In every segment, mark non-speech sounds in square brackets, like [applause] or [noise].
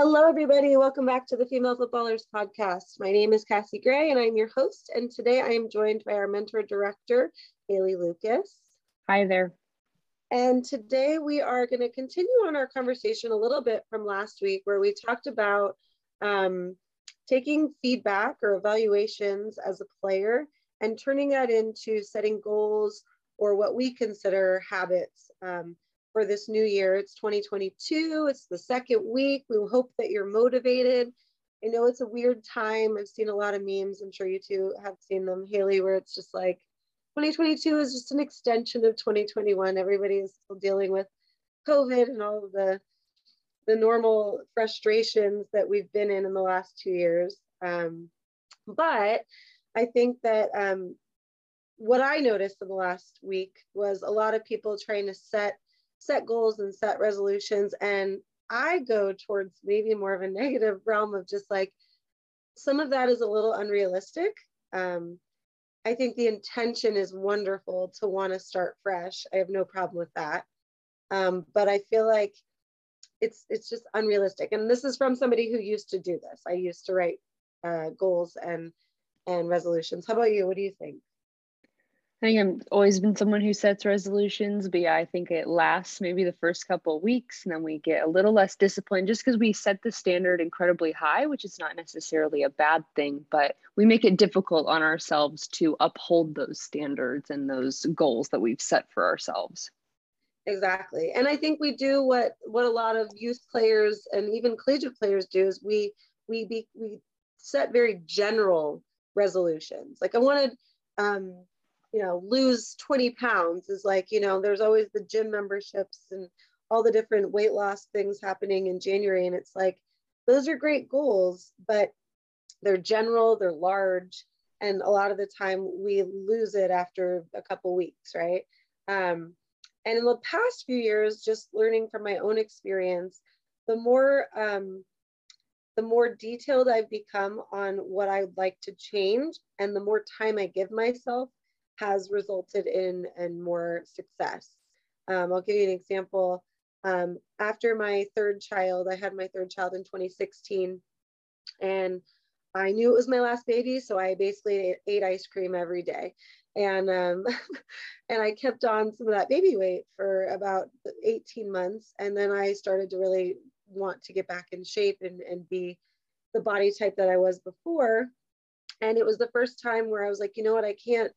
Hello, everybody. Welcome back to the Female Footballers Podcast. My name is Cassie Gray, and I'm your host. And today I am joined by our mentor director, Haley Lucas. Hi there. And today we are going to continue on our conversation a little bit from last week, where we talked about um, taking feedback or evaluations as a player and turning that into setting goals or what we consider habits. Um, for this new year. It's 2022, it's the second week. We hope that you're motivated. I know it's a weird time. I've seen a lot of memes. I'm sure you two have seen them, Haley, where it's just like 2022 is just an extension of 2021. Everybody is still dealing with COVID and all of the the normal frustrations that we've been in in the last two years. Um, but I think that um, what I noticed in the last week was a lot of people trying to set set goals and set resolutions. And I go towards maybe more of a [laughs] negative realm of just like some of that is a little unrealistic. Um, I think the intention is wonderful to want to start fresh. I have no problem with that. Um, but I feel like it's it's just unrealistic. And this is from somebody who used to do this. I used to write uh, goals and and resolutions. How about you? What do you think? I think I've always been someone who sets resolutions, but yeah, I think it lasts maybe the first couple weeks and then we get a little less disciplined just because we set the standard incredibly high, which is not necessarily a bad thing, but we make it difficult on ourselves to uphold those standards and those goals that we've set for ourselves. Exactly. And I think we do what what a lot of youth players and even collegiate players do is we we be we set very general resolutions. Like I wanted um you know lose 20 pounds is like you know there's always the gym memberships and all the different weight loss things happening in january. And it's like those are great goals but they're general they're large and a lot of the time we lose it after a couple weeks right? Um, and in the past few years just learning from my own experience the more um, the more detailed i've become on what i'd like to change and the more time i give myself has resulted in and more success. Um, I'll give you an example. Um, after my third child, I had my third child in 2016, and I knew it was my last baby, so I basically ate, ice cream every day, and um, [laughs] and I kept on some of that baby weight for about 18 months, and then I started to really want to get back in shape and, and be the body type that I was before, and it was the first time where I was like, you know what, I can't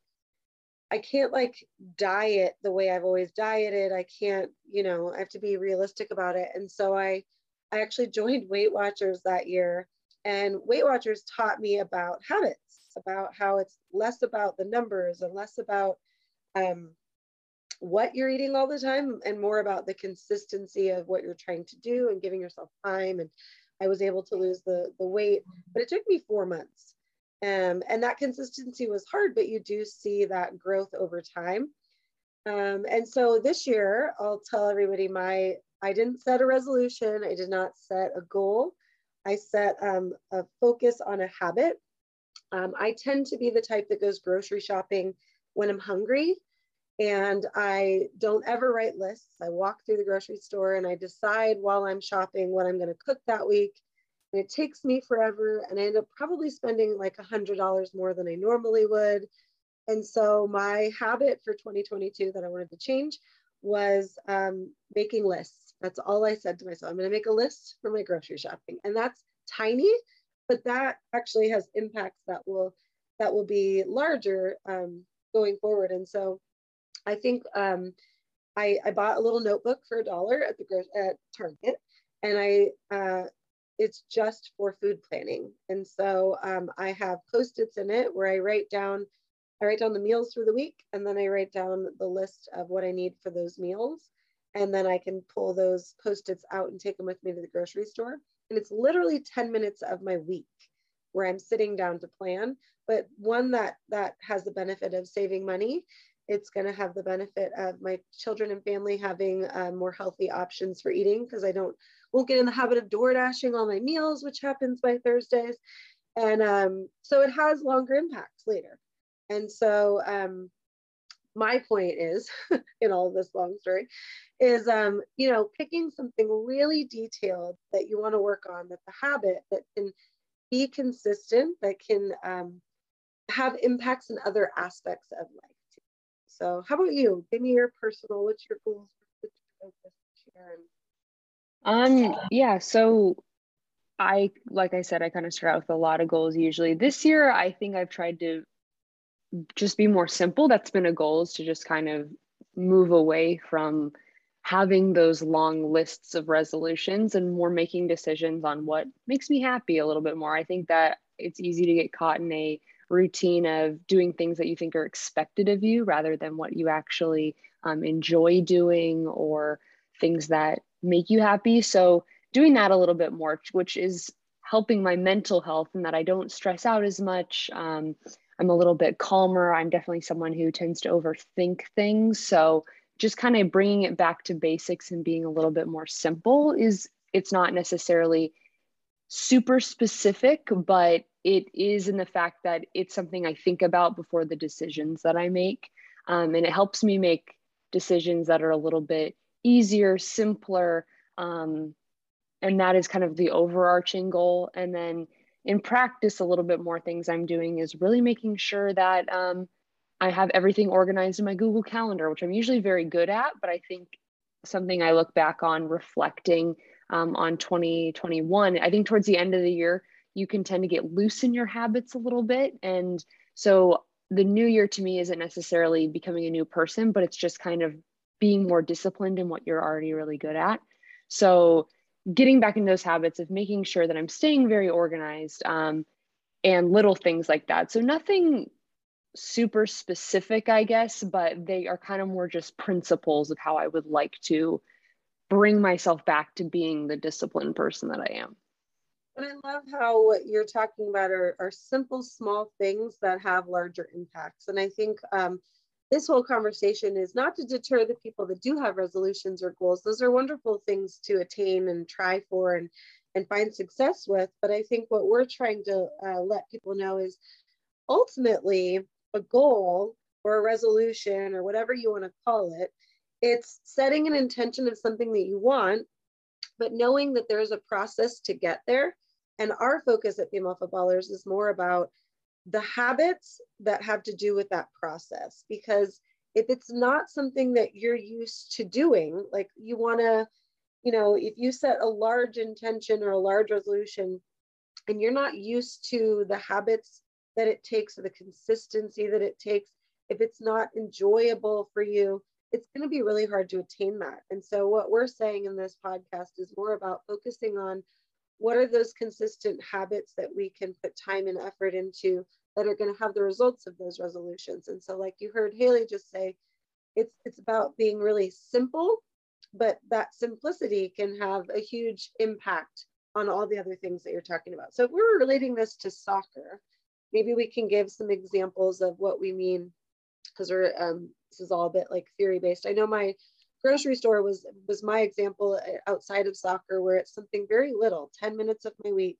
I can't like diet the way I've always dieted. I can't, you know, I have to be realistic about it. And so I I actually [laughs] joined Weight Watchers that year and Weight Watchers taught me about habits, about how it's less about the numbers and less about um, what you're eating all the time and more about the consistency of what you're trying to do and giving yourself time. And I was able to lose the, the weight, but it took me four months. Um, and that consistency was hard, but you do see that growth over time. Um, and so this year, I'll tell everybody my, I didn't set a resolution. I did not set a goal. I set um, a focus on a habit. Um, I tend to be the type that goes grocery shopping when I'm hungry. And I don't ever write lists. I walk through the grocery store and I decide while I'm shopping what I'm going to cook that week and it takes me forever and i end up probably spending like a hundred dollars more than i normally would. And so my habit for 2022 that i wanted to change was um, making lists. That's all i said to myself i'm going to make a list for my grocery shopping. And that's tiny but that actually has impacts that will that will be larger um, going forward. And so i think um, I, I bought a little notebook for a dollar at the at target and i uh, it's just for food planning. And so um, I have post-its in it where I write down, I write down the meals for the week, and then I write down the list of what I need for those meals. And then I can pull those post-its out and take them with me to the grocery store. And it's literally 10 minutes of my week where I'm sitting down to plan, but one that that has the benefit of saving money. It's going to have the benefit of my children and family having uh, more healthy options for eating because I don't won't get in the habit of door dashing all my meals, which happens by Thursdays. And um, so it has longer impacts later. And so um, my point is [laughs] in all this long story is um, you know picking something really detailed that you want to work on that's a habit that can be consistent that can um, have impacts in other aspects of life. So how about you give me your personal what's your goals for the chair? um yeah so I, like I said, I kind of start out with a lot of goals usually. This year, I think I've tried to just be more simple. That's been a goal is to just kind of move away from having those long lists of resolutions and more making decisions on what makes me happy a little bit more. I think that it's easy to get caught in a routine of doing things that you think are expected of you rather than what you actually um, enjoy doing or things that make you happy. So doing that a little bit more, which is helping my mental health and that I don't stress out as much. Um, I'm a little bit calmer. I'm definitely someone who tends to overthink things. So just kind of bringing it back to basics and being a little bit more simple is it's not necessarily super specific, but it is in the fact that it's something I think about before the decisions that I make. Um, and it helps me make decisions that are a little bit easier, simpler, um, and that is kind of the overarching goal and then in practice a little bit more things i'm doing is really making sure that um, i have everything organized in my google calendar which i'm usually very good at but i think something i look back on reflecting um, on 2021 i think towards the end of the year you can tend to get loose in your habits a little bit and so the new year to me isn't necessarily becoming a new person but it's just kind of being more disciplined in what you're already really good at so getting back in those habits of making sure that I'm staying very organized um, and little things like that. So nothing super specific, I guess, but they are kind of more just principles of how I would like to bring myself back to being the disciplined person that I am. And I love how what you're talking about are, are simple, small things that have larger impacts. And I think um, this whole conversation is not to deter the people that do have resolutions or goals. Those are wonderful things to attain and try for and, and find success with. But I think what we're trying to uh, let people know is ultimately a goal or a resolution or whatever you want to call it, it's setting an intention of something that you want, but knowing that there's a process to get there. And our focus at Female Footballers is more about the habits that have to do with that process because if it's not something that you're used to doing like you want to you know if you set a large intention or a large resolution and you're not used to the habits that it takes or the consistency that it takes if it's not enjoyable for you it's going to be really hard to attain that. And so what we're saying in this podcast is more about focusing on what are those consistent habits that we can put time and effort into that are going to have the results of those resolutions. And so like you heard haley just say it's it's about being really simple but that simplicity can have a huge impact on all the other things that you're talking about. So if we're relating this to soccer maybe we can give some examples of what we mean because we're um, this is all a bit like theory based i know my grocery store was was my example uh, outside of soccer where it's something very little 10 minutes of my week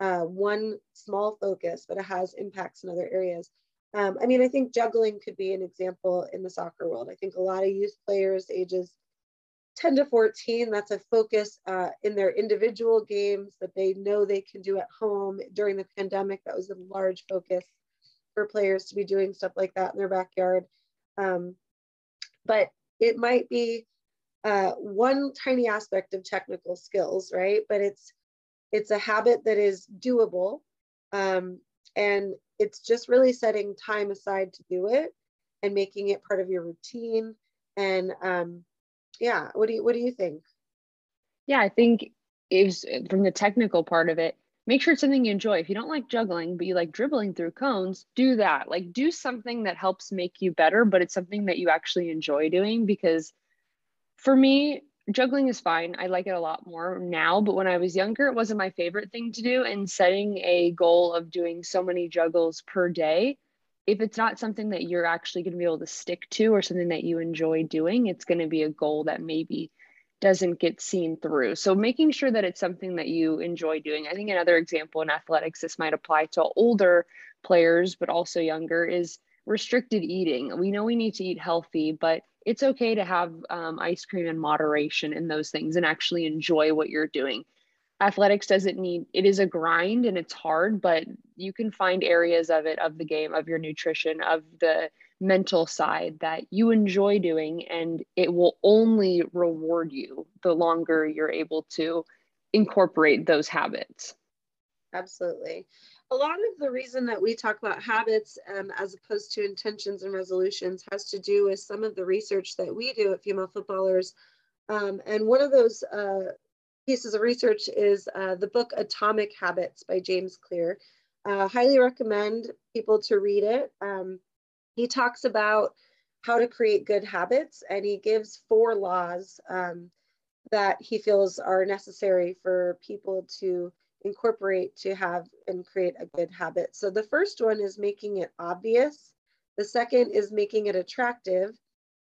uh, one small focus but it has impacts in other areas. Um, i mean i think juggling could be an example in the soccer world. I think a lot of youth players ages 10 to 14 that's a focus uh, in their individual games that they know they can do at home. During the pandemic that was a large focus for players to be doing stuff like that in their backyard um, but it might be uh, one tiny aspect of technical skills, right? But it's it's a habit that is doable, um, and it's just really setting time aside to do it and making it part of your routine. And um, yeah, what do you what do you think? Yeah, I think is from the technical part of it make sure it's something you enjoy. If you don't like juggling, but you like dribbling through cones, do that. Like do something that helps make you better, but it's something that you actually enjoy doing because for me, juggling is fine. I like it a lot more now, but when I was younger, it wasn't my favorite thing to do. And setting a goal of doing so many juggles per day, if it's not something that you're actually going to be able to stick to or something that you enjoy doing, it's going to be a goal that maybe doesn't get seen through. So making sure that it's something that you enjoy doing. I think another example in athletics, this might apply to older players, but also younger, is restricted eating. We know we need to eat healthy, but it's okay to have um, ice cream in moderation and those things and actually enjoy what you're doing. Athletics doesn't need, it is a grind and it's hard, but you can find areas of it, of the game, of your nutrition, of the mental side that you enjoy doing, and it will only reward you the longer you're able to incorporate those habits. Absolutely a lot of the reason that we talk about habits um, as opposed to intentions and resolutions has to do with some of the research that we do at female footballers. Um, and one of those uh, pieces of research is uh, the book Atomic Habits by James Clear. Uh, highly recommend people to read it. Um, he talks about how to create good habits and he gives four laws um, that he feels are necessary for people to incorporate to have and create a good habit. So the first one is making it obvious. The second is making it attractive.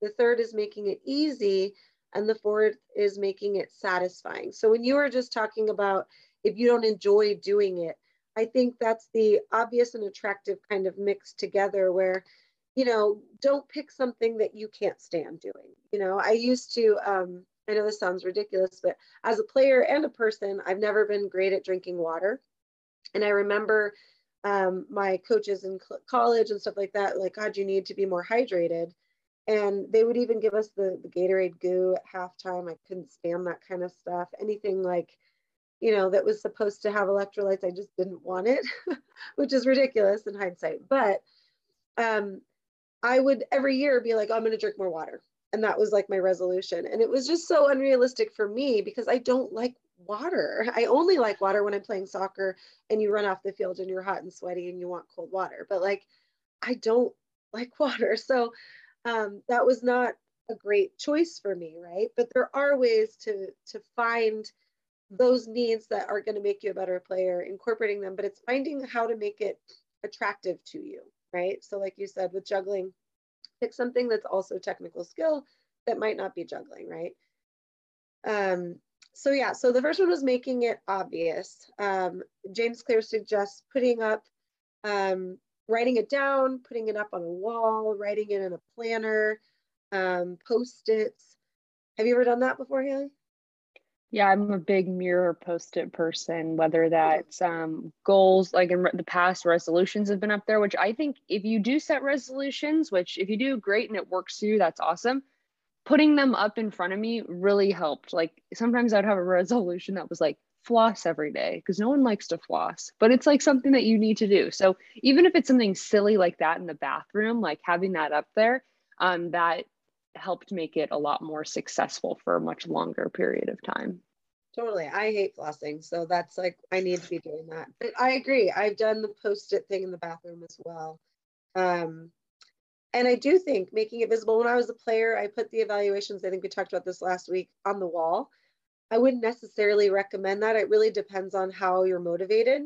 The third is making it easy. And the fourth is making it satisfying. So when you were just talking about if you don't enjoy doing it, I think that's the obvious and attractive kind of mix together where, you know, don't pick something that you can't stand doing. You know, I used to, um, I know this sounds ridiculous, but as a player and a person, I've never been great at drinking water. And I remember um, my coaches in college and stuff like that, like, God, you need to be more hydrated. And they would even give us the, the Gatorade goo at halftime. I couldn't stand that kind of stuff. Anything like, you know, that was supposed to have electrolytes, I just didn't want it, [laughs] which is ridiculous in hindsight. But um, I would every year be like, oh, I'm going to drink more water. And that was like my resolution. And it was just so unrealistic for me because i don't like water. I only like water when i'm playing soccer and you run off the field and you're hot and sweaty and you want cold water. But like i don't like [laughs] water. So um, that was not a great choice for me right? But there are ways to to find those needs that are going to make you a better player incorporating them but it's finding how to make it attractive to you right so like you said with juggling pick something that's also technical skill that might not be juggling, right? Um, so yeah, so the first one was making it obvious. Um, James Clear suggests putting up, um, writing it down, putting it up on a wall, writing it in a planner, um, post-its. Have you ever done that before, Haley? Yeah, I'm a big mirror post-it person, whether that's um, goals, like in the past, resolutions have been up there, which I think if you do set resolutions, which if you do great and it works for you, that's awesome. Putting them up in front of me really helped. Like sometimes I'd have a [laughs] resolution that was like floss every day because no one likes to floss, but it's like something that you need to do. So even if it's something silly like that in the bathroom, like having that up there, um, that helped make it a lot more successful for a much longer period of time. Totally. I hate flossing. So that's like, I need to be doing that. But I agree. I've done the post it thing in the bathroom as well. Um, and I do think making it visible. When I was a player, I put the evaluations, I think we talked about this last week, on the wall. I wouldn't necessarily recommend that. It really depends on how you're motivated.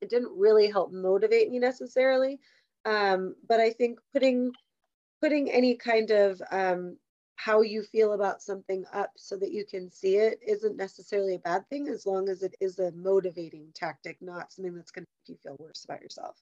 It didn't really help motivate me necessarily. Um, but I think putting putting any kind of um, how you feel about something up so that you can see it isn't necessarily a bad thing as long as it is a motivating tactic, not something that's going to make you feel worse about yourself.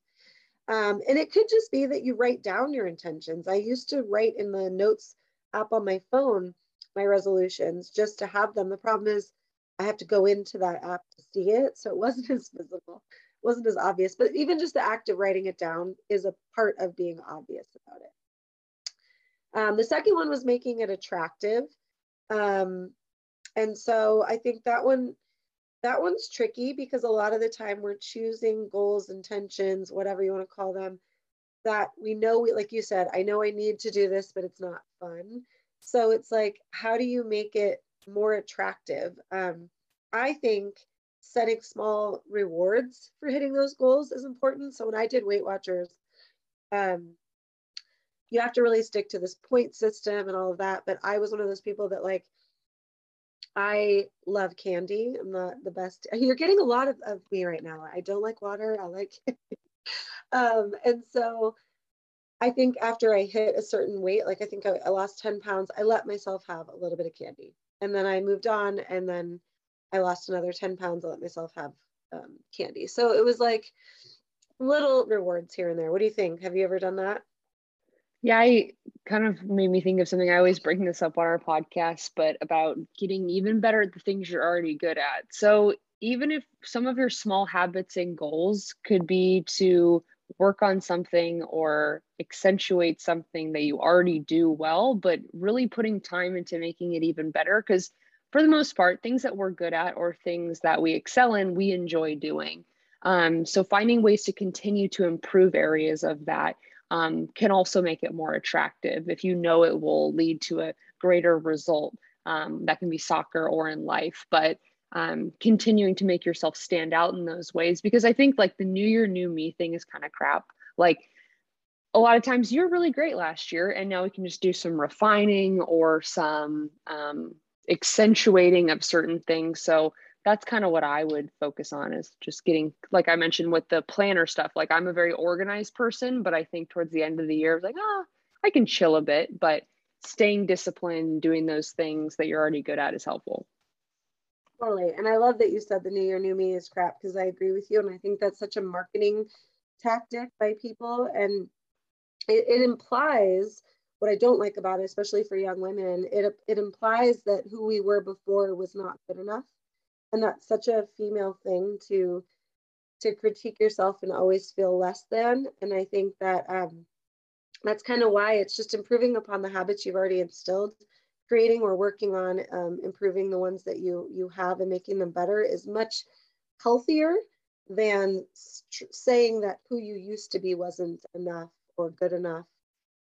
Um, and it could just be that you write down your intentions. I used to write in the notes app on my phone my resolutions just to have them. The problem is I have to go into that app to see it. So it [laughs] wasn't as visible, wasn't as obvious. But even just the act of writing it down is a part of being obvious about it. Um, the second one was making it attractive. Um, and so I think that one, that one's tricky because a lot of the time we're choosing goals, intentions, whatever you want to call them, that we know we, like you said, I know I need to do this, but it's not fun. So it's like, how do you make it more attractive? Um, I think setting small rewards for hitting those goals is important. So when I did Weight Watchers, um, you have to really stick to this point system and all of that. But I was one of those people that like, I love candy. I'm not the best. [laughs] You're getting a lot of, of me right now. I don't like water. I like [laughs] um, and so I think after I hit a certain weight, like I think I, I lost 10 pounds, I let myself have a little bit of candy. And then I moved on and then I lost another 10 pounds. I let myself have um, candy. So it was like little rewards here and there. What do you think? Have you ever done that? Yeah, I kind of made me think of something. I always bring this up on our podcast, but about getting even better at the things you're already good at. So, even if some of your small habits and goals could be to work on something or accentuate something that you already do well, but really putting time into making it even better. Because for the most part, things that we're good at or things that we excel in, we enjoy doing. Um, so, finding ways to continue to improve areas of that um, can also make it more attractive if you know it will lead to a greater result. Um, that can be soccer or in life, but um, continuing to make yourself stand out in those ways because I think like the new year, new me thing is kind of crap. Like a lot of times you're really great last year, and now we can just do some refining or some um, accentuating of certain things. So that's kind of what I would focus on is just getting, like I mentioned with the planner stuff. Like I'm a very organized person, but I think towards the end of the year, I was like, oh, I can chill a bit, but staying disciplined, doing those things that you're already good at is helpful. Totally. And I love that you said the new year, new me is crap because I agree with you. And I think that's such a marketing tactic by people. And it, it implies what I don't like about it, especially for young women, it, it implies that who we were before was not good enough and that's such a female thing to to critique yourself and always feel less than. And i think that um, that's kind of why it's just improving upon the habits you've already instilled. Creating or working on um, improving the ones that you you have and making them better is much healthier than saying that who you used to be wasn't enough or good enough.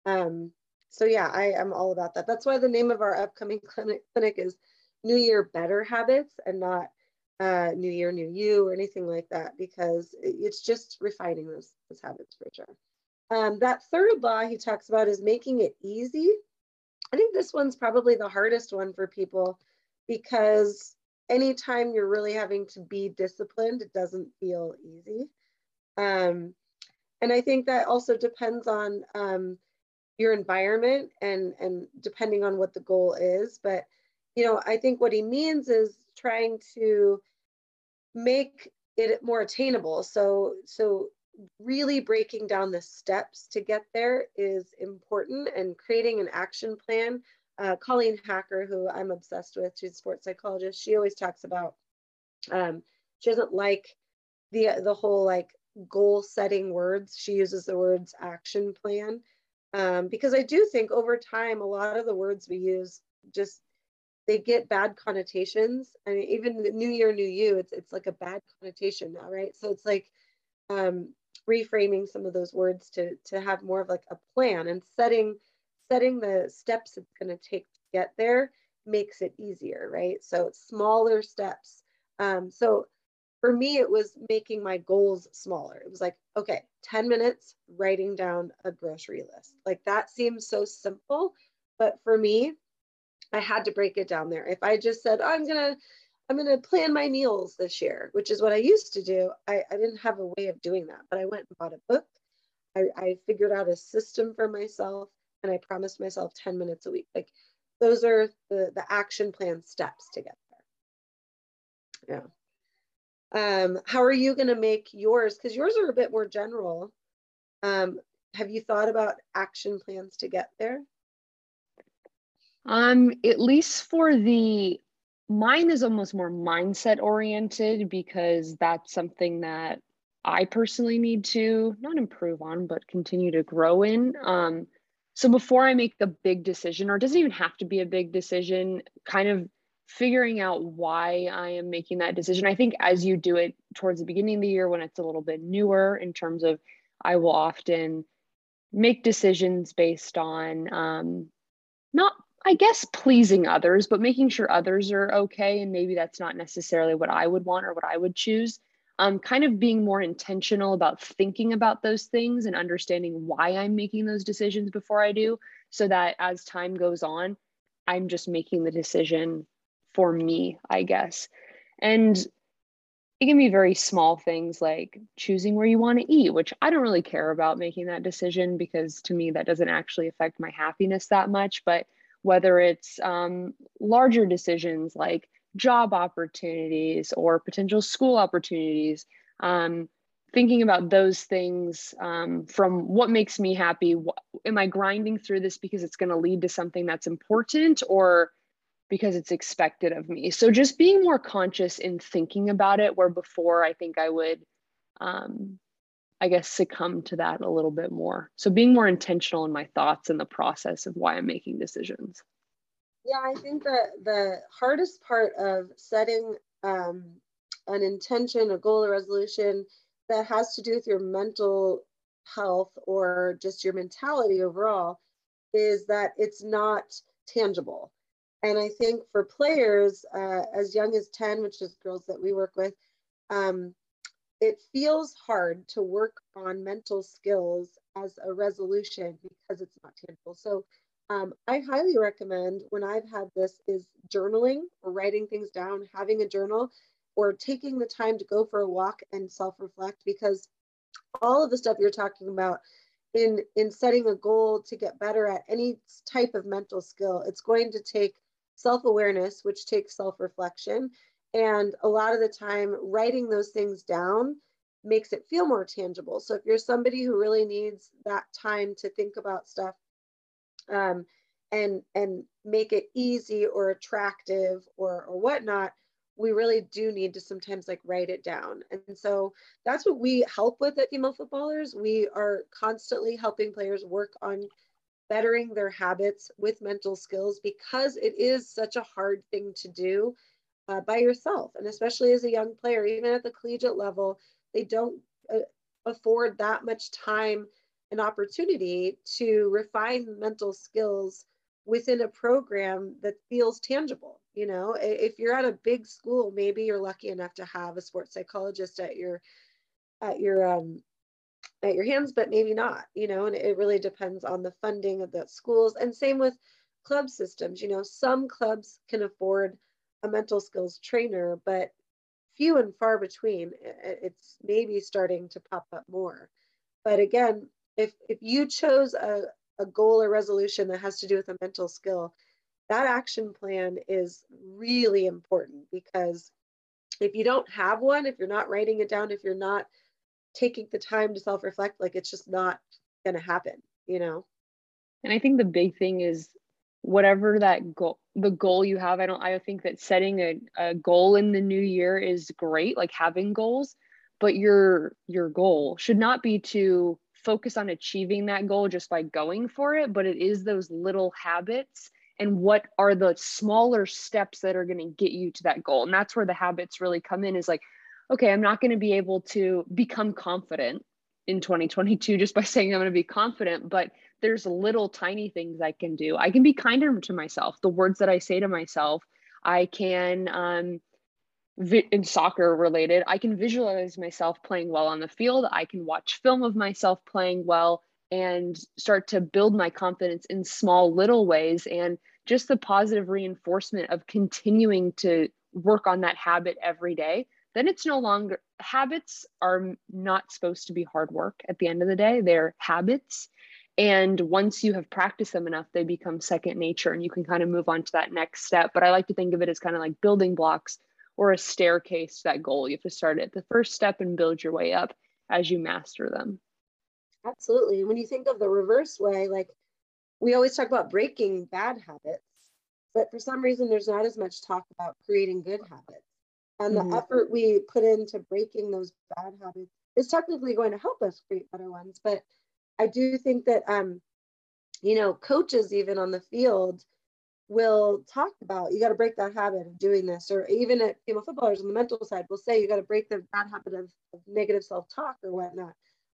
Um, so yeah i am all about that. That's why the name of our upcoming [laughs] clinic, clinic is new year better habits and not uh, new year, new you, or anything like that, because it's just refining those, those habits for sure. Um, that third law he talks about is making it easy. I think this one's probably the hardest one for people because anytime you're really having to be disciplined, it doesn't feel easy. Um, and I think that also depends on um, your environment and and depending on what the goal is. But you know, I think what he means is trying to make it more attainable. So, so really breaking down the steps to get there is important and creating an action plan. Uh, Colleen Hacker, who I'm obsessed with, she's a sports psychologist, she always talks about, um, she doesn't like the, the whole like goal setting words. She uses the words action plan um, because I do think over time, a lot of the words we use just they get bad connotations. I mean, even the New Year, New You, it's it's like a bad connotation now, right? So it's like um, reframing some of those words to to have more of like a plan and setting setting the steps it's going to take to get there makes it easier, right? So smaller steps. Um, so for me, it was making my goals smaller. It was like, okay, 10 minutes writing down a grocery list. Like that seems so simple, but for me, I had to break it down there. If I just said, oh, I'm gonna, I'm gonna plan my meals this year, which is what I used to do, I, I didn't have a way of doing that. But I went and bought a book. I, I figured out a system for myself and I promised myself 10 minutes a week. Like those are the, the action plan steps to get there. Yeah. Um, how are you gonna make yours? Because yours are a bit more general. Um, have you thought about action plans to get there? Um, at least for the mine is almost more mindset oriented because that's something that I personally need to not improve on, but continue to grow in. Um, so before I make the big decision, or it doesn't even have to be a big decision, kind of figuring out why I am making that decision. I think as you do it towards the beginning of the year when it's a little bit newer in terms of I will often make decisions based on um, not I guess pleasing others, but making sure others are okay. And maybe that's not necessarily what I would want or what I would choose. Um, kind of being more intentional about thinking about those things and understanding why I'm making those decisions before I do, so that as time goes on, I'm just making the decision for me, I guess. And it can be very small things like choosing where you want to eat, which I don't really care about making that decision because to me, that doesn't actually affect my happiness that much. But whether it's um, larger decisions like job opportunities or potential school opportunities, um, thinking about those things um, from what makes me happy. am I grinding through this because it's going to lead to something that's important or because it's expected of me? So just being more conscious in thinking about it, where before I think I would, um, I guess, succumb to that a little bit more. So being more intentional in my thoughts and the process of why I'm making decisions. Yeah, I think that the hardest part of setting um, an intention, a goal, a resolution that has to do with your mental health or just your mentality overall is that it's not tangible. And I think for players uh, as young as 10, which is girls that we work with, um, it feels hard to work on mental skills as a resolution because it's not tangible. So um, I highly recommend when I've had this is journaling or writing things down, having a journal or taking the time to go for a walk and self-reflect because all of the stuff you're talking about in in setting a goal to get better at any type of mental skill it's going to take self-awareness which takes self-reflection and a lot of the time writing those things down makes it feel more tangible so if you're somebody who really needs that time to think about stuff um, and and make it easy or attractive or or whatnot we really do need to sometimes like write it down. And so that's what we help with at Female Footballers. We are constantly helping players work on bettering their habits with mental skills because it is such a hard thing to do uh, by yourself. And especially as a young player, even at the collegiate level, they don't uh, afford that much time and opportunity to refine mental skills within a program that feels tangible you know? If you're at a big school maybe you're lucky enough to have a sports psychologist at your at your um at your hands but maybe not you know? And it really depends on the funding of the schools. And same with club systems you know? Some clubs can afford a mental skills trainer but few and far between it's maybe starting to pop up more but again if if you chose a, a goal or resolution that has to do with a mental skill, that action plan is really important because if you don't have one, if you're not writing it down, if you're not taking the time to self reflect, like it's just not going to happen, you know? And I think the big thing is whatever that goal the goal you have i don't i think that setting a, a goal in the new year is great like having goals but your your goal should not be to focus on achieving that goal just by going for it, but it is those little habits and what are the smaller steps that are going to get you to that goal. And that's where the habits really come in is like, okay, I'm not going to be able to become confident in 2022 just by saying I'm going to be confident, but there's little tiny things I can do. I can be kinder to myself. The words that I say to myself, I can um, in soccer related, I can visualize myself playing well on the field. I can watch film of myself playing well and start to build my confidence in small little ways and just the positive reinforcement of continuing to work on that habit every day then it's no longer habits are not supposed to be hard work at the end of the day they're habits and once you have practiced them enough they become second nature and you can kind of move on to that next step but i like to think of it as kind of like building blocks or a staircase to that goal. You have to start at the first step and build your way up as you master them. Absolutely. When you think of the reverse way, like we always talk about breaking bad habits, but for some reason, there's not as much talk about creating good habits. And the mm-hmm. effort we put into breaking those bad habits is technically going to help us create better ones. But I do think that, um, you know, coaches even on the field will talk about you got to break that habit of doing this or even at female footballers on the mental side will say you got to break the bad habit of, of negative self-talk or whatnot.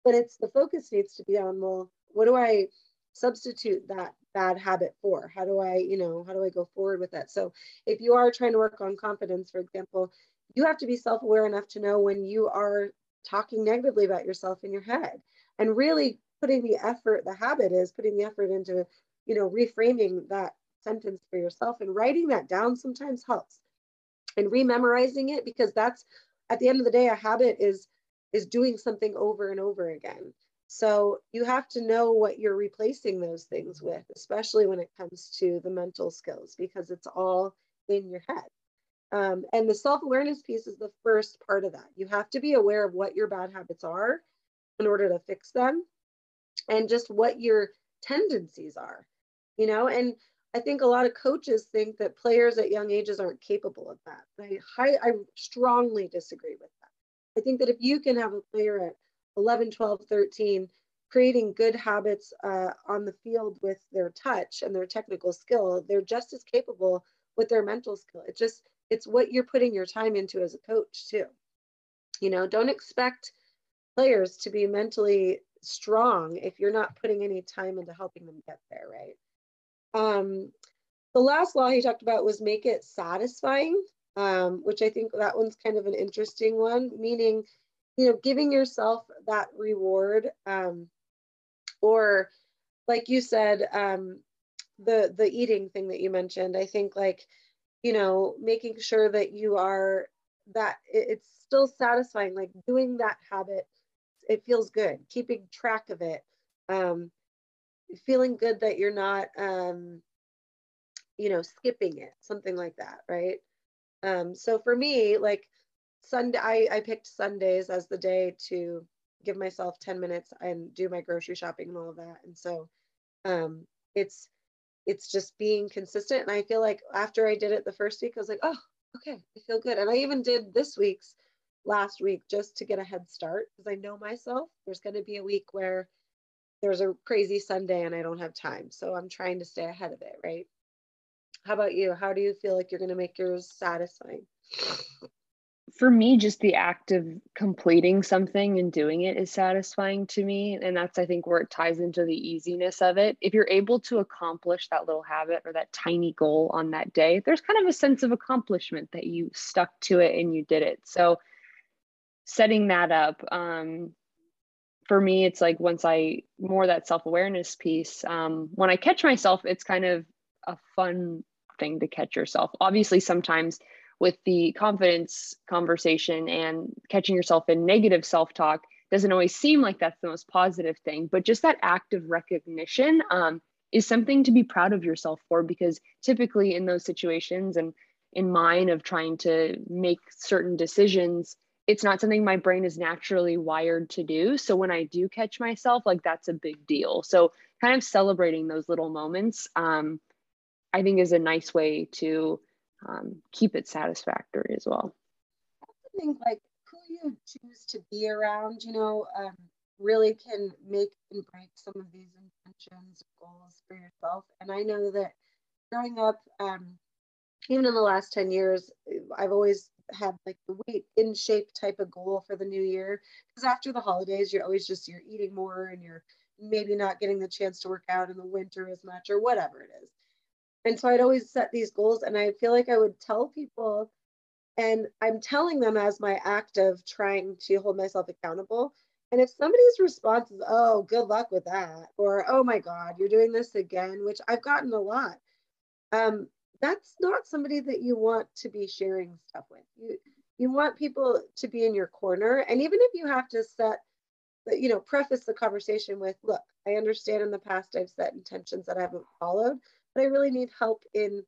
But it's the focus needs to be on well what do i substitute that bad habit for? How do i you know how do i go forward with that? So if you are trying to work on confidence for example you have to be self-aware enough to know when you are talking negatively about yourself in your head and really putting the effort the habit is putting the effort into you know reframing that sentence for yourself and writing that down sometimes helps. And rememorizing it because that's at the end of the day a habit is is doing something over and over again. So you have to know what you're replacing those things with especially when it comes to the mental skills because it's all in your head. Um, and the self awareness piece is the first part of that. You have to be aware of what your bad habits are in order to fix them and just what your tendencies are, you know. And I think a lot of coaches think that players at young ages aren't capable of that. I, I strongly disagree with that. I think that if you can have a player at 11, 12, 13 creating good habits uh, on the field with their touch and their technical skill, they're just as capable with their mental skill. It just it's what you're putting your time into as a coach too. You know, don't expect players to be mentally strong if you're not putting any time into helping them get there, right? Um, the last law he talked about was make it satisfying, um, which I think that one's kind of an interesting one, meaning, you know, giving yourself that reward, um, or like you said, um, the the eating thing that you mentioned. I think like you know, making sure that you are that it's still satisfying, like doing that habit, it feels good, keeping track of it, um, feeling good that you're not, um, you know, skipping it, something like that, right? Um, so for me, like Sunday, I, I picked Sundays as the day to give myself 10 minutes and do my grocery shopping and all of that. And so um, it's it's just being consistent. And I feel like after I did it the first week, I was like, oh, okay, I feel good. And I even did this week's last week just to get a head start because I know myself. There's going to be a week where there's a crazy Sunday and I don't have time. So I'm trying to stay ahead of it, right? How about you? How do you feel like you're going to make yours satisfying? for me, just the act of completing something and doing it is satisfying to me. And that's, I think, where it ties into the easiness of it. If you're able to accomplish that little habit or that tiny goal on that day, there's kind of a sense of accomplishment that you stuck to it and you did it. So, setting that up, um, for me, it's like once I more that self awareness piece, um, when I catch myself, it's kind of a fun thing to catch yourself. Obviously, sometimes with the confidence conversation and catching yourself in negative self talk doesn't always seem like that's the most positive thing, but just that act of recognition um, is something to be proud of yourself for because typically in those situations and in mine of trying to make certain decisions, it's not something my brain is naturally wired to do. So when I do catch myself, like that's a big deal. So kind of celebrating those little moments, um, I think is a nice way to um, keep it satisfactory as well. I think like who you choose to be around, you know, um, really can make and break some of these intentions goals for yourself. And I know that growing up, um, even in the last 10 years, I've always had like the weight in shape type of goal for the new year. Because after the holidays, you're always just you're eating more and you're maybe not getting the chance to work out in the winter as much or whatever it is and so I'd always set these goals and I feel like I would tell people and I'm telling them as my act of trying to hold myself accountable. And if somebody's response is, oh, good luck with that, or oh my God, you're doing this again, which I've gotten a lot, um, that's not somebody that you want to be sharing stuff with. You, you want people to be in your corner. And even if you have to set, you know, preface the conversation with, look, I understand in the past I've set intentions that I haven't followed, but I really need help in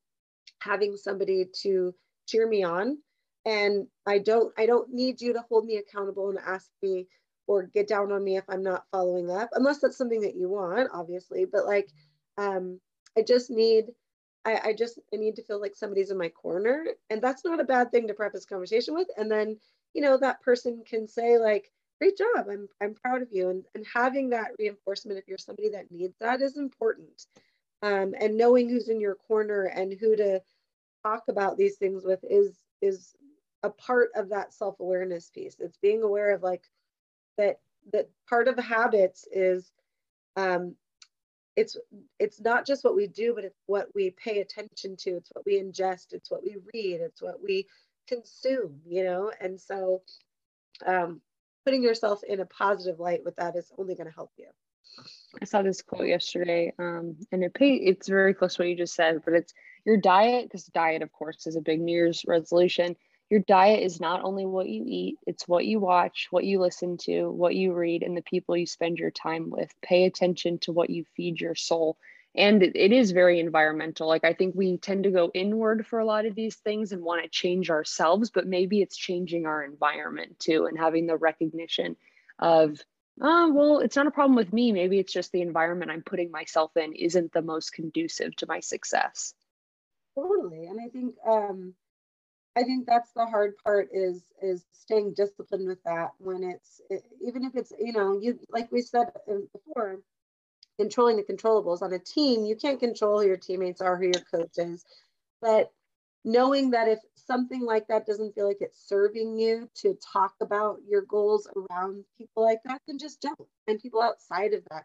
having somebody to cheer me on. And I don't I don't need you to hold me accountable and ask me or get down on me if I'm not following up, unless that's something that you want, obviously. But like um, I just need I, I just I need to feel like somebody's in my corner. And that's not a bad thing to preface conversation with. And then, you know, that person can say like, great job. I'm I'm proud of you. And and having that reinforcement if you're somebody that needs that is important um, and knowing who's in your corner and who to talk about these things with is is a part of that self-awareness piece it's being aware of like that that part of habits is um it's it's not just what we do but it's what we pay attention to. It's what we ingest. It's what we read. It's what we consume you know? And so um putting yourself in a positive light with that is only going to help you. I saw this quote yesterday, um, and it pay, it's very close to what you just said, but it's your diet, because diet, of course, is a big New Year's resolution. Your diet is not only what you eat, it's what you watch, what you listen to, what you read, and the people you spend your time with. Pay attention to what you feed your soul. and it, is very environmental like i think we tend to go inward for a lot of these things and want to change ourselves but maybe it's changing our environment too and having the recognition of oh well it's not a problem with me maybe it's just the environment i'm putting myself in isn't the most conducive to my success totally and i think um i think that's the hard part is is staying disciplined with that when it's even if it's you know you like we said uh, before controlling the controllables on a team you can't control who your teammates are who your coach is. But knowing that if something like that doesn't feel like it's serving you to talk about your goals around people like that then just don't and people outside of that.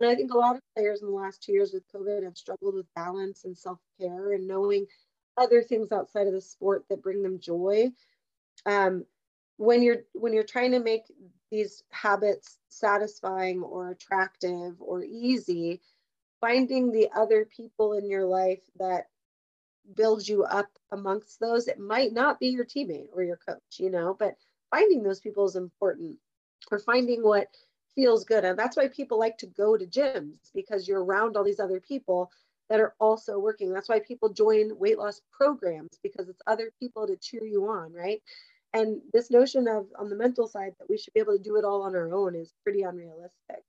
And i think a lot of players in the last two years with covid have struggled with balance and self-care and knowing other things outside of the sport that bring them joy. Um, when you're when you're trying to make these habits satisfying or attractive or easy finding the other people in your life that build you up amongst those it might not be your teammate or your coach you know but finding those people is important or finding what feels good. And that's why people like to go to gyms because you're around all these other people that are also working. That's why people join weight loss programs because it's other people to cheer you on right? And this notion of on the mental side that we should be able to do it all on our own is pretty unrealistic.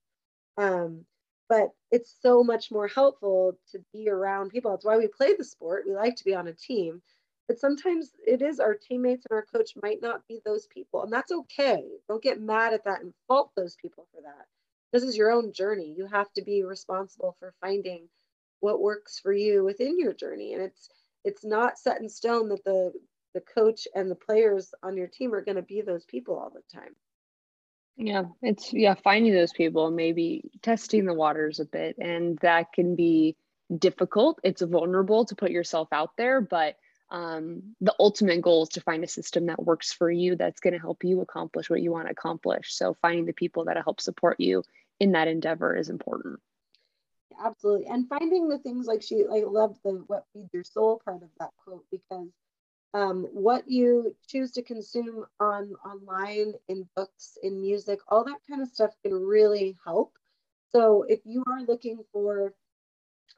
Um, but it's so much more helpful to be around people. That's why we play the sport. We like to be on a team. But sometimes it is our teammates and our coach might not be those people and that's okay. Don't get mad at that and fault those people for that. This is your own journey. You have to be responsible for finding what works for you within your journey and it's it's not set in stone that the the coach and the players on your team are going to be those people all the time. Yeah, it's yeah, finding those people, maybe testing the waters a bit. And that can be difficult. It's vulnerable to put yourself out there, but um, the ultimate goal is to find a system that works for you that's going to help you accomplish what you want to accomplish. So finding the people that help support you in that endeavor is important. Absolutely. And finding the things like she I loved the what feeds your soul part of that quote because um, what you choose to consume on online in books in music all that kind of stuff can really help so if you are looking for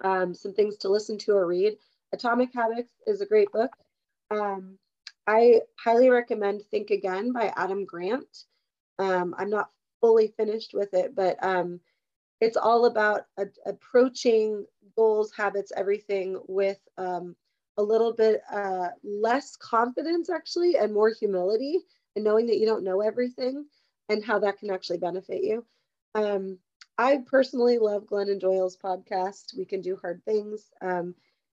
um, some things to listen to or read atomic habits is a great book um, i highly recommend think again by adam grant um, i'm not fully finished with it but um, it's all about a- approaching goals habits everything with um, a little bit uh, less confidence actually and more humility and knowing that you don't know everything and how that can actually benefit you. Um, I personally love Glennon Doyle's podcast, We Can Do Hard Things. Um,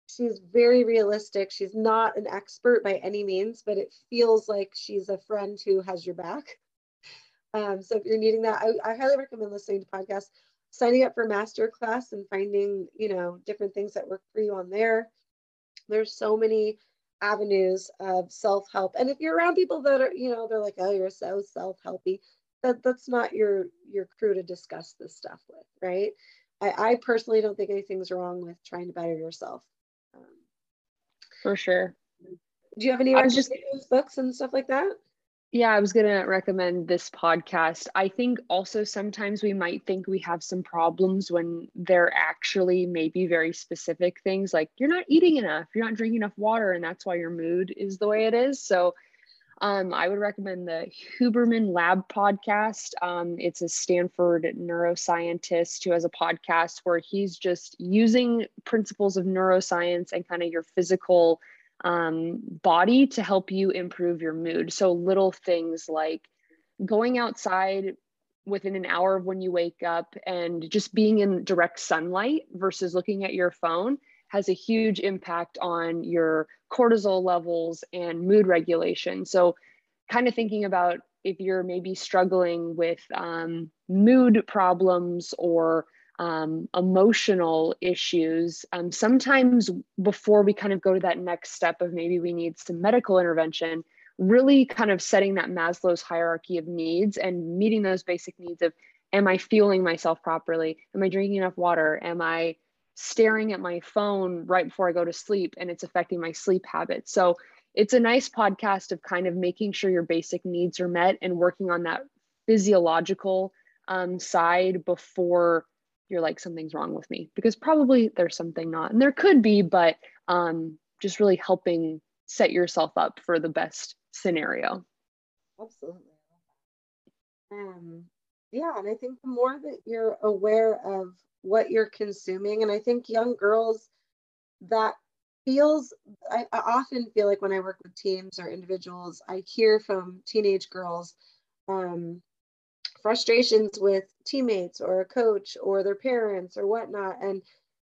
she's very realistic. She's not an expert by any means, but it feels like she's a friend who has your back. [laughs] Um, so if you're needing that, I, I highly recommend listening to podcasts, signing up for masterclass and finding, you know, different things that work for you on there. There's so many avenues of self-help. And if you're around people that are you know they're like oh you're so self-helpy that that's not your your crew to discuss this stuff with right? I, I personally don't think anything's wrong with trying to better yourself. Um, for sure. do you have any just books and stuff like that yeah, I was going to recommend this podcast. I think also sometimes we might think we have some problems when they're actually maybe very specific things like you're not eating enough, you're not drinking enough water, and that's why your mood is the way it is. So um, I would recommend the Huberman Lab podcast. Um, it's a Stanford neuroscientist who has a podcast where he's just using principles of neuroscience and kind of your physical um, body to help you improve your mood. So, little things like going outside within an hour of when you wake up and just being in direct sunlight versus looking at your phone has a huge impact on your cortisol levels and mood regulation. So, kind of thinking about if you're maybe struggling with um, mood problems or um, emotional issues, um, sometimes before we kind of go to that next step of maybe we need some medical intervention, really kind of setting that Maslow's hierarchy of needs and meeting those basic needs of am I fueling myself properly? Am I drinking enough water? Am I staring at my phone right before I go to sleep and it's affecting my sleep habits? So it's a nice podcast of kind of making sure your basic needs are met and working on that physiological um, side before you're like something's wrong with me because probably there's something not and there could be but um, just really helping set yourself up for the best scenario. Absolutely. Um, yeah and i think the more that you're aware of what you're consuming and i think young girls that feels I, I, often feel like when i work with teams or individuals i hear from teenage girls um, frustrations with teammates or a coach or their parents or whatnot and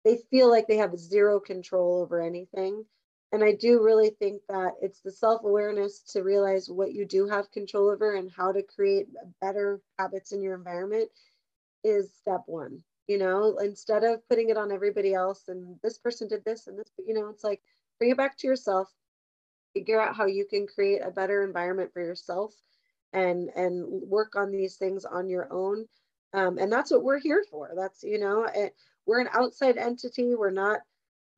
they feel like they have zero control over anything. And i do really think that it's the self-awareness to realize what you do have control over and how to create better habits in your environment is step one you know? Instead of putting it on everybody else and this person did this and this you know it's like bring it back to yourself. Figure out how you can create a better environment for yourself and and work on these things on your own. Um, and that's what we're here for. That's you know it, we're an outside entity. We're not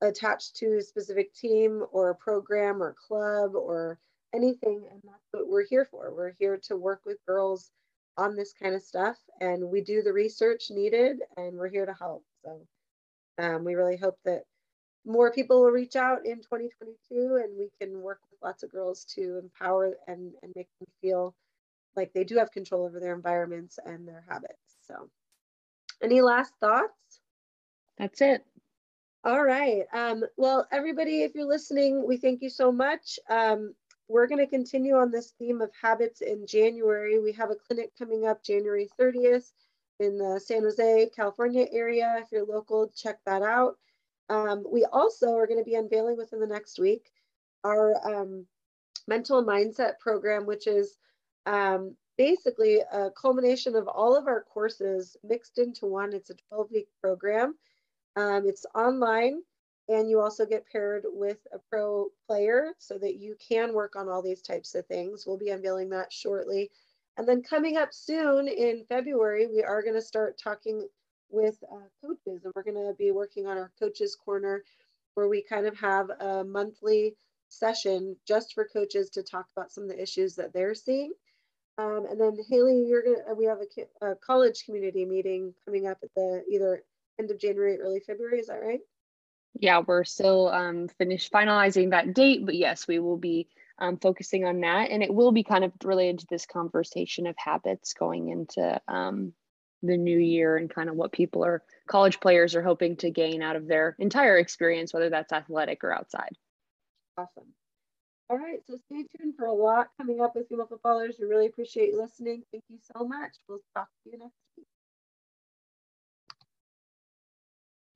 attached to a specific team or a program or club or anything. And that's what we're here for. We're here to work with girls on this kind of stuff. And we do the research needed and we're here to help. So um, we really hope that more people will reach out in 2022 and we can work with lots of girls to empower and, and make them feel like they do have control over their environments and their habits so any last thoughts that's it all right um, well everybody if you're listening we thank you so much um, we're going to continue on this theme of habits in January. We have a clinic coming up January 30th in the San Jose, California area. If you're local, check that out. Um, we also are going to be unveiling within the next week our um, mental mindset program, which is um, basically a culmination of all of our courses mixed into one. It's a 12 week program. Um, it's online and you also get paired with a pro player so that you can work on all these types of things. We'll be unveiling that shortly. And then coming up soon in February, we are going to start talking with uh, coaches and we're going to be working on our coaches corner where we kind of have a monthly session just for coaches to talk about some of the issues that they're seeing. Um, and then Haley, you're gonna we have a, a college community meeting coming up at the either end of January, early February. Is that right? yeah, we're still um, finished finalizing that date, but yes, we will be um, focusing on that. And it will be kind of related to this conversation of habits going into um, the new year and kind of what people are, college players are hoping to gain out of their entire experience, whether that's athletic or outside. Awesome. All right, so stay tuned for a lot coming up with female footballers. We really appreciate you listening. Thank you so much. We'll talk to you next week.